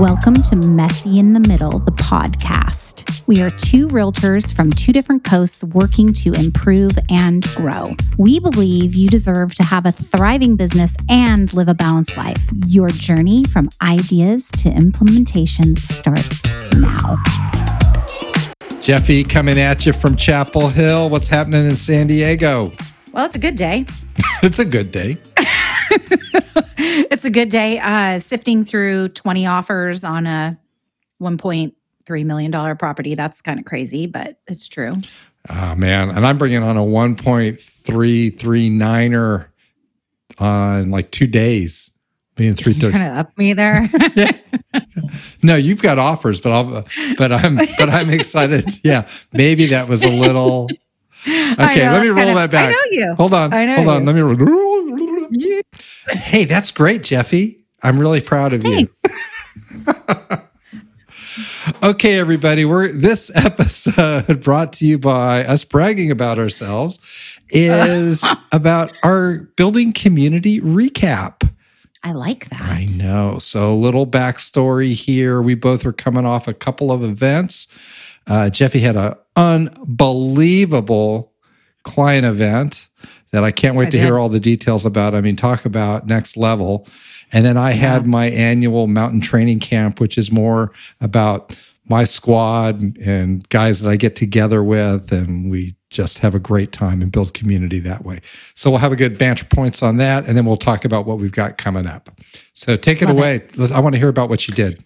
Welcome to Messy in the Middle, the podcast. We are two realtors from two different coasts working to improve and grow. We believe you deserve to have a thriving business and live a balanced life. Your journey from ideas to implementation starts now. Jefi coming at you from Chapel Hill. What's happening in San Diego? Well, it's a good day. it's a good day. it's a good day. Uh, sifting through 20 offers on a $1.3 million property. That's kind of crazy, but it's true. Oh, man. And I'm bringing on a 1.339er on like two days. Being three thirty. Trying to up me there. no, you've got offers, but I'll, but I'm, but I'm excited. Yeah, maybe that was a little. Okay, know, let me roll of, that back. I know you. Hold on. I know hold you. on. Let me roll hey, that's great, Jefi. I'm really proud of Thanks. you. okay, everybody, we're this episode brought to you by us bragging about ourselves is about our building community recap. I like that. I know. So, little backstory here. We both are coming off a couple of events. Uh, Jefi had an unbelievable client event that I can't wait I to did. hear all the details about. I mean, talk about next level. And then I yeah. had my annual mountain training camp, which is more about my squad and guys that I get together with, and we just have a great time and build community that way. So we'll have a good banter points on that, and then we'll talk about what we've got coming up. So take it Love away. It. I want to hear about what you did.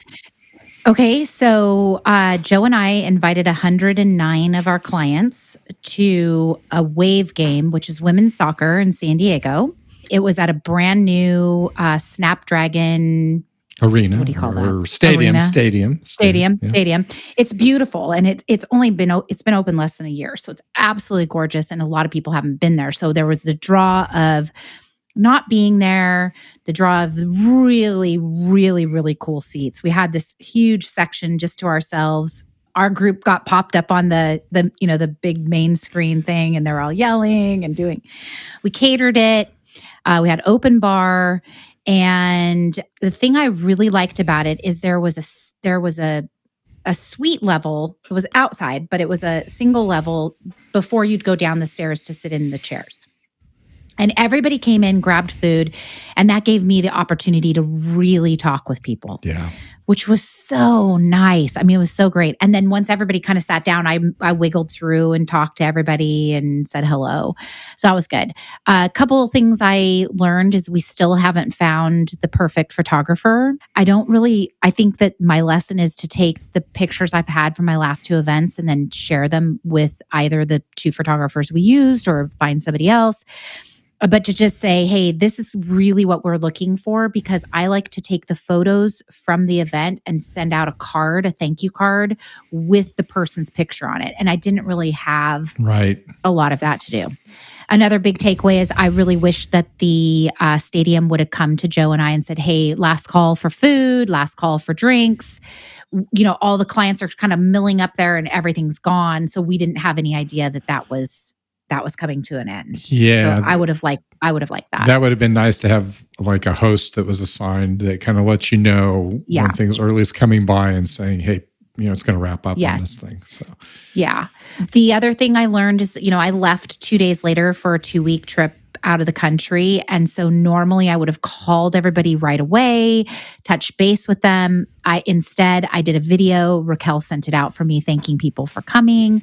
Okay, so uh, Joe and I invited 109 of our clients to a wave game, which is women's soccer in San Diego. It was at a brand new uh, Snapdragon arena. What do you call that? Stadium, stadium, stadium, stadium, yeah. stadium. It's beautiful, and it's it's only been it's been open less than a year, so it's absolutely gorgeous, and a lot of people haven't been there. So there was the draw of not being there, the draw of really, really, really cool seats. We had this huge section just to ourselves. Our group got popped up on the the you know the big main screen thing, and they're all yelling and doing. We catered it. Uh, we had open bar, and the thing I really liked about it is there was a there was a a suite level. It was outside, but it was a single level before you'd go down the stairs to sit in the chairs. And everybody came in, grabbed food, and that gave me the opportunity to really talk with people. Yeah. Which was so nice. I mean, it was so great. And then once everybody kind of sat down, I I wiggled through and talked to everybody and said hello. So that was good. A uh, couple of things I learned is we still haven't found the perfect photographer. I don't really I think that my lesson is to take the pictures I've had from my last two events and then share them with either the two photographers we used or find somebody else but to just say, hey, this is really what we're looking for because I like to take the photos from the event and send out a card, a thank you card with the person's picture on it. And I didn't really have right a lot of that to do. Another big takeaway is I really wish that the uh, stadium would have come to Joe and I and said, hey, last call for food, last call for drinks. You know, all the clients are kind of milling up there and everything's gone. So we didn't have any idea that that was that was coming to an end. Yeah. So I would have liked I would have liked that. That would have been nice to have like a host that was assigned that kind of lets you know yeah. when things are at least coming by and saying, hey, you know, it's going to wrap up yes. on this thing. So, yeah. The other thing I learned is, you know, I left two days later for a two week trip out of the country. And so normally I would have called everybody right away, touch base with them. I instead I did a video. Raquel sent it out for me, thanking people for coming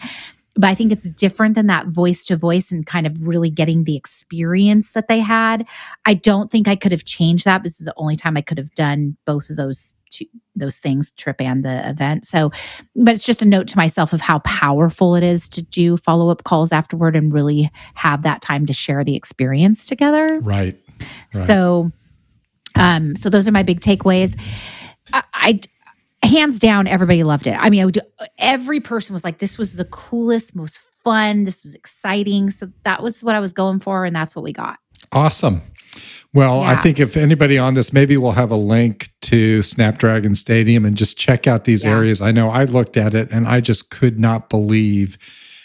but I think it's different than that voice to voice and kind of really getting the experience that they had. I don't think I could have changed that. This is the only time I could have done both of those two, those things, trip and the event. So, but it's just a note to myself of how powerful it is to do follow up calls afterward and really have that time to share the experience together. Right. right. So, um, so those are my big takeaways. I, I hands down, everybody loved it. I mean, I would do, every person was like, this was the coolest, most fun. This was exciting. So that was what I was going for. And that's what we got. Awesome. Well, yeah. I think if anybody on this, maybe we'll have a link to Snapdragon Stadium and just check out these yeah. areas. I know I looked at it and I just could not believe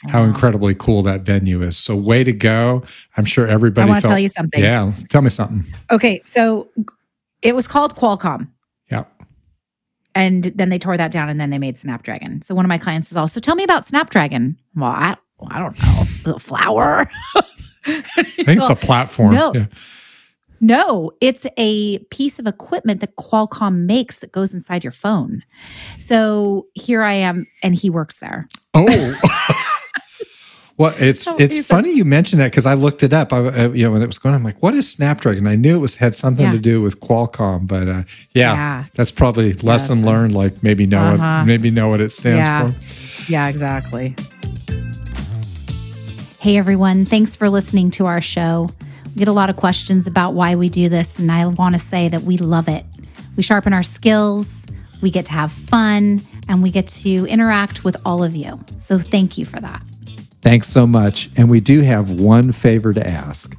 how incredibly cool that venue is. So, way to go. I'm sure everybody. I want to tell you something. Yeah. Tell me something. Okay. So, it was called Qualcomm. And then they tore that down and then they made Snapdragon. So one of my clients is also, tell me about Snapdragon. Well, I, I don't know. The flower. I think it's a platform. No. Yeah. No, it's a piece of equipment that Qualcomm makes that goes inside your phone. So here I am, and he works there. Oh. Well, it's so it's funny you mentioned that because I looked it up. I, uh, you know when it was going, I'm like, what is Snapdragon? I knew it was had something yeah. to do with Qualcomm, but uh, yeah, yeah, that's probably lesson yeah, learned. Like maybe know uh-huh. what maybe know what it stands for. Yeah, exactly. Hey everyone, thanks for listening to our show. We get a lot of questions about why we do this, and I want to say that we love it. We sharpen our skills, we get to have fun, and we get to interact with all of you. So thank you for that. Thanks so much. And we do have one favor to ask.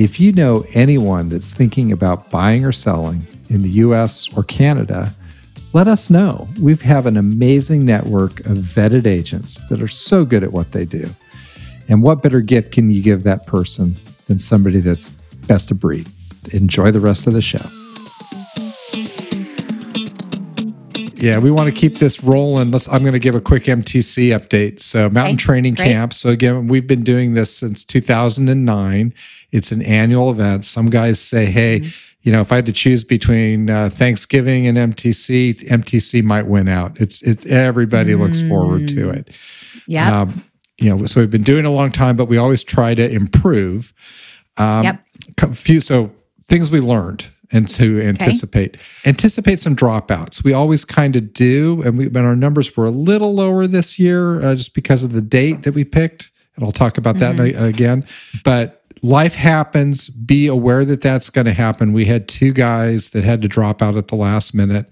If you know anyone that's thinking about buying or selling in the US or Canada, let us know. We have an amazing network of vetted agents that are so good at what they do. And what better gift can you give that person than somebody that's best of breed? Enjoy the rest of the show. Yeah, we want to keep this rolling. Let's. I'm going to give a quick MTC update. So, Mountain okay, Training great. Camp. So again, we've been doing this since 2009. It's an annual event. Some guys say, "Hey, mm-hmm. you know, if I had to choose between uh, Thanksgiving and MTC, MTC might win out." It's it's everybody mm-hmm. looks forward to mm. it. Yeah. Um, you know, so we've been doing a long time, but we always try to improve. Um, yep. Few, so things we learned and to anticipate okay. anticipate some dropouts. We always kind of do, and we but our numbers were a little lower this year uh, just because of the date that we picked, and I'll talk about that mm-hmm. again. But life happens. Be aware that that's going to happen. We had two guys that had to drop out at the last minute.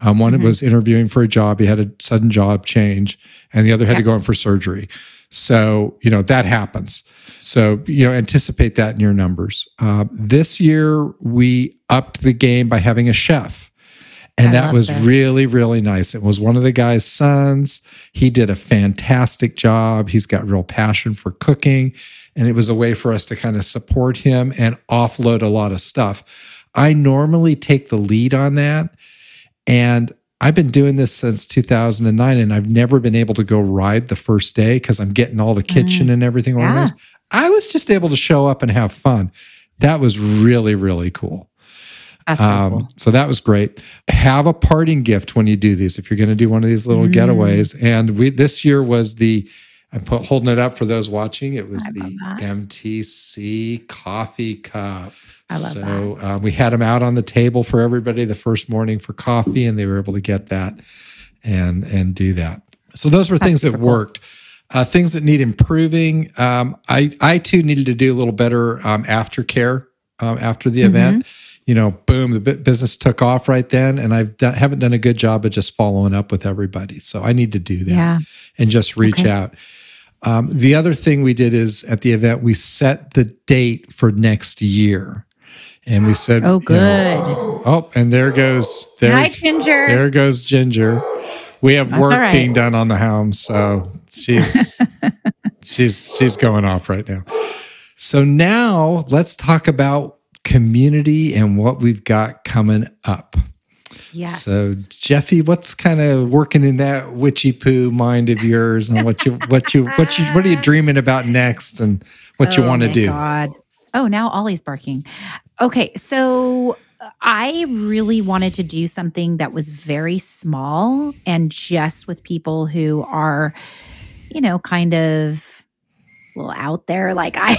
Um, one mm-hmm. was interviewing for a job; he had a sudden job change, and the other had yeah. to go in for surgery. So you know that happens. So, you know, anticipate that in your numbers. Uh, this year, we upped the game by having a chef. And I that was this. really, really nice. It was one of the guy's sons. He did a fantastic job. He's got real passion for cooking. And it was a way for us to kind of support him and offload a lot of stuff. I normally take the lead on that. And I've been doing this since 2009 and I've never been able to go ride the first day because I'm getting all the kitchen mm. and everything organized. Yeah. I was just able to show up and have fun. That was really, really cool. So, um, cool. so, that was great. Have a parting gift when you do these. If you're going to do one of these little mm. getaways, and we this year was the I'm holding it up for those watching. It was the MTC coffee cup. I love so uh, we had them out on the table for everybody the first morning for coffee, and they were able to get that and and do that. So those were That's things that cool. worked. Uh, things that need improving. Um, I I too needed to do a little better um, aftercare um, after the mm-hmm. event. You know, boom, the business took off right then, and I haven't done a good job of just following up with everybody. So I need to do that yeah. and just reach okay. out. Um, the other thing we did is at the event we set the date for next year, and we said, "Oh, good." You know, oh, and there goes there. Hi, Ginger. There goes Ginger. We have That's work right. being done on the helm, so she's she's she's going off right now. So now let's talk about community and what we've got coming up. Yes. So Jefi, what's kind of working in that witchy poo mind of yours, and what you what you what you what are you dreaming about next, and what oh you want to do? God. Oh, now Ollie's barking. Okay, so I really wanted to do something that was very small and just with people who are, you know, kind of well out there like I.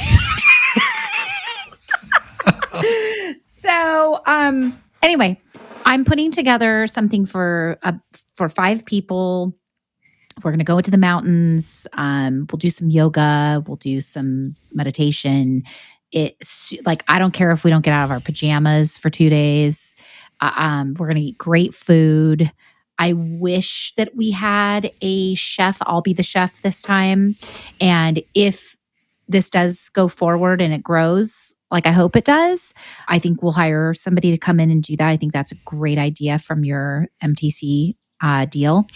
so, um anyway, I'm putting together something for uh, for five people. We're going to go into the mountains. Um, we'll do some yoga. We'll do some meditation it's like I don't care if we don't get out of our pajamas for two days. Uh, um, we're gonna eat great food. I wish that we had a chef. I'll be the chef this time, and if this does go forward and it grows like I hope it does, I think we'll hire somebody to come in and do that. I think that's a great idea from your MTC uh, deal.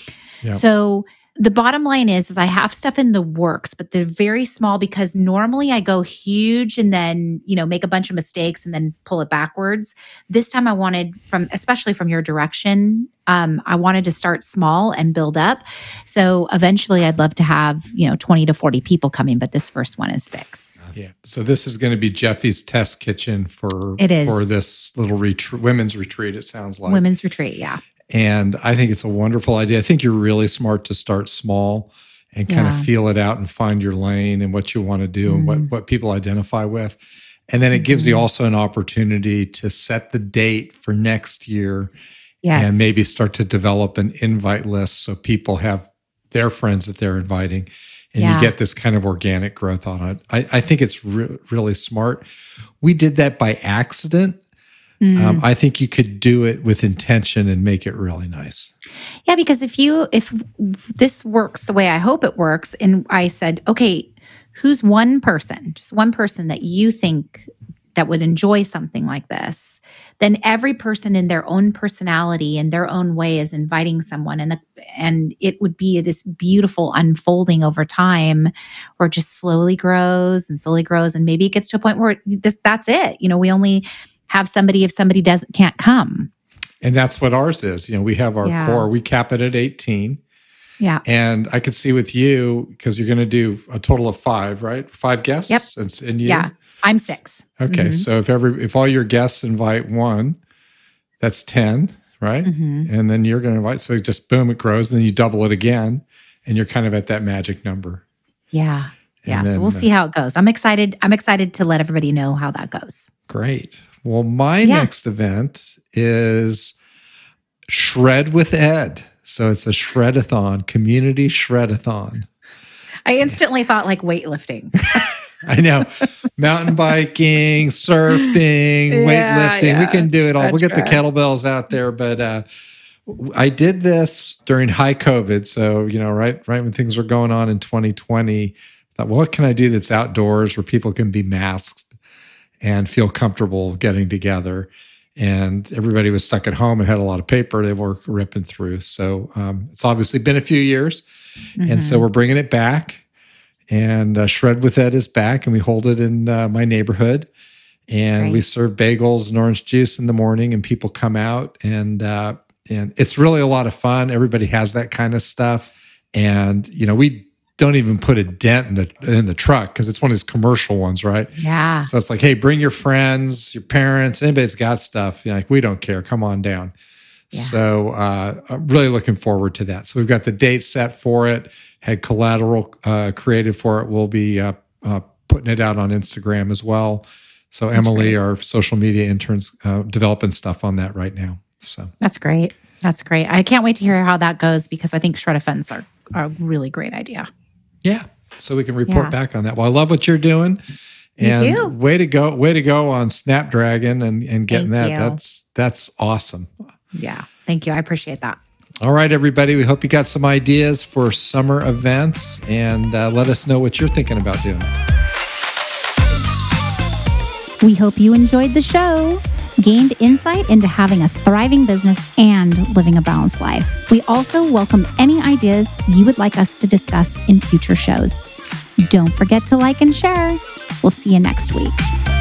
Yep. So the bottom line is is I have stuff in the works, but they're very small because normally I go huge and then, you know, make a bunch of mistakes and then pull it backwards. This time I wanted from especially from your direction, um, I wanted to start small and build up. So eventually I'd love to have, you know, 20 to 40 people coming, but this first one is 6. Yeah. So this is going to be Jefi's test kitchen for It is. for this little retreat women's retreat it sounds like. Women's retreat, yeah. And I think it's a wonderful idea. I think you're really smart to start small and kind Yeah. of feel it out and find your lane and what you want to do and Mhm. what, what people identify with. And then it gives you Mhm. also an opportunity to set the date for next year Yes. and maybe start to develop an invite list so people have their friends that they're inviting and Yeah. you get this kind of organic growth on it. I, I think it's re- really smart. We did that by accident. Mm. Um, I think you could do it with intention and make it really nice. Yeah, because if you if this works the way I hope it works, and I said, okay, who's one person, just one person that you think that would enjoy something like this, then every person in their own personality and their own way is inviting someone, and the, and it would be this beautiful unfolding over time, where it just slowly grows and slowly grows, and maybe it gets to a point where this, that's it. You know, we only have somebody if somebody doesn't can't come. And that's what ours is. You know, we have our Yeah. core, we cap it at 18. Yeah. And I could see with you, because you're going to do a total of five, right? Five guests? Yep. And, and you? Yeah. I'm six. Okay. Mhm. So if every if all your guests invite one, that's 10, right? Mhm. And then you're going to invite. So just boom, it grows. And then you double it again. And you're kind of at that magic number. Yeah. Yeah. And so we'll uh, see how it goes. I'm excited. I'm excited to let everybody know how that goes. Great. Well, my Yeah. next event is Shred with Ed. So it's a shredathon, community shredathon. I instantly thought like weightlifting. I know. Mountain biking, surfing, Yeah, weightlifting. We can do it all. We'll get the kettlebells out there. But uh, I did this during high COVID. So, you know, right, right when things were going on in 2020, I thought, well, what can I do that's outdoors where people can be masked and feel comfortable getting together? And everybody was stuck at home and had a lot of paper they were ripping through. So um, it's obviously been a few years. And so Mhm. we're bringing it back. And uh, Shred with Ed is back, and we hold it in uh, my neighborhood. And we serve bagels and orange juice in the morning, and people come out, and uh, and it's really a lot of fun. Everybody has that kind of stuff, and you know we don't even put a dent in the in the truck because it's one of these commercial ones, right? yeah. So it's like, hey, bring your friends, your parents, anybody's got stuff. You're like, we don't care. Come on down. Yeah. So uh, I'm really looking forward to that. So we've got the date set for it. Had collateral uh, created for it. We'll be uh, uh, putting it out on Instagram as well. So Emily, great. our social media interns, uh, developing stuff on that right now. So That's great. That's great. I can't wait to hear how that goes because I think shred-a-thons are, are a really great idea. Yeah, so we can report Yeah. back on that. Well, I love what you're doing. Me and too. way to go, way to go on Snapdragon and and getting Thank that. you. That's that's awesome. Yeah. Thank you. I appreciate that. All right, everybody. We hope you got some ideas for summer events and uh, let us know what you're thinking about doing. We hope you enjoyed the show, gained insight into having a thriving business and living a balanced life. We also welcome any ideas you would like us to discuss in future shows. Don't forget to like and share. We'll see you next week.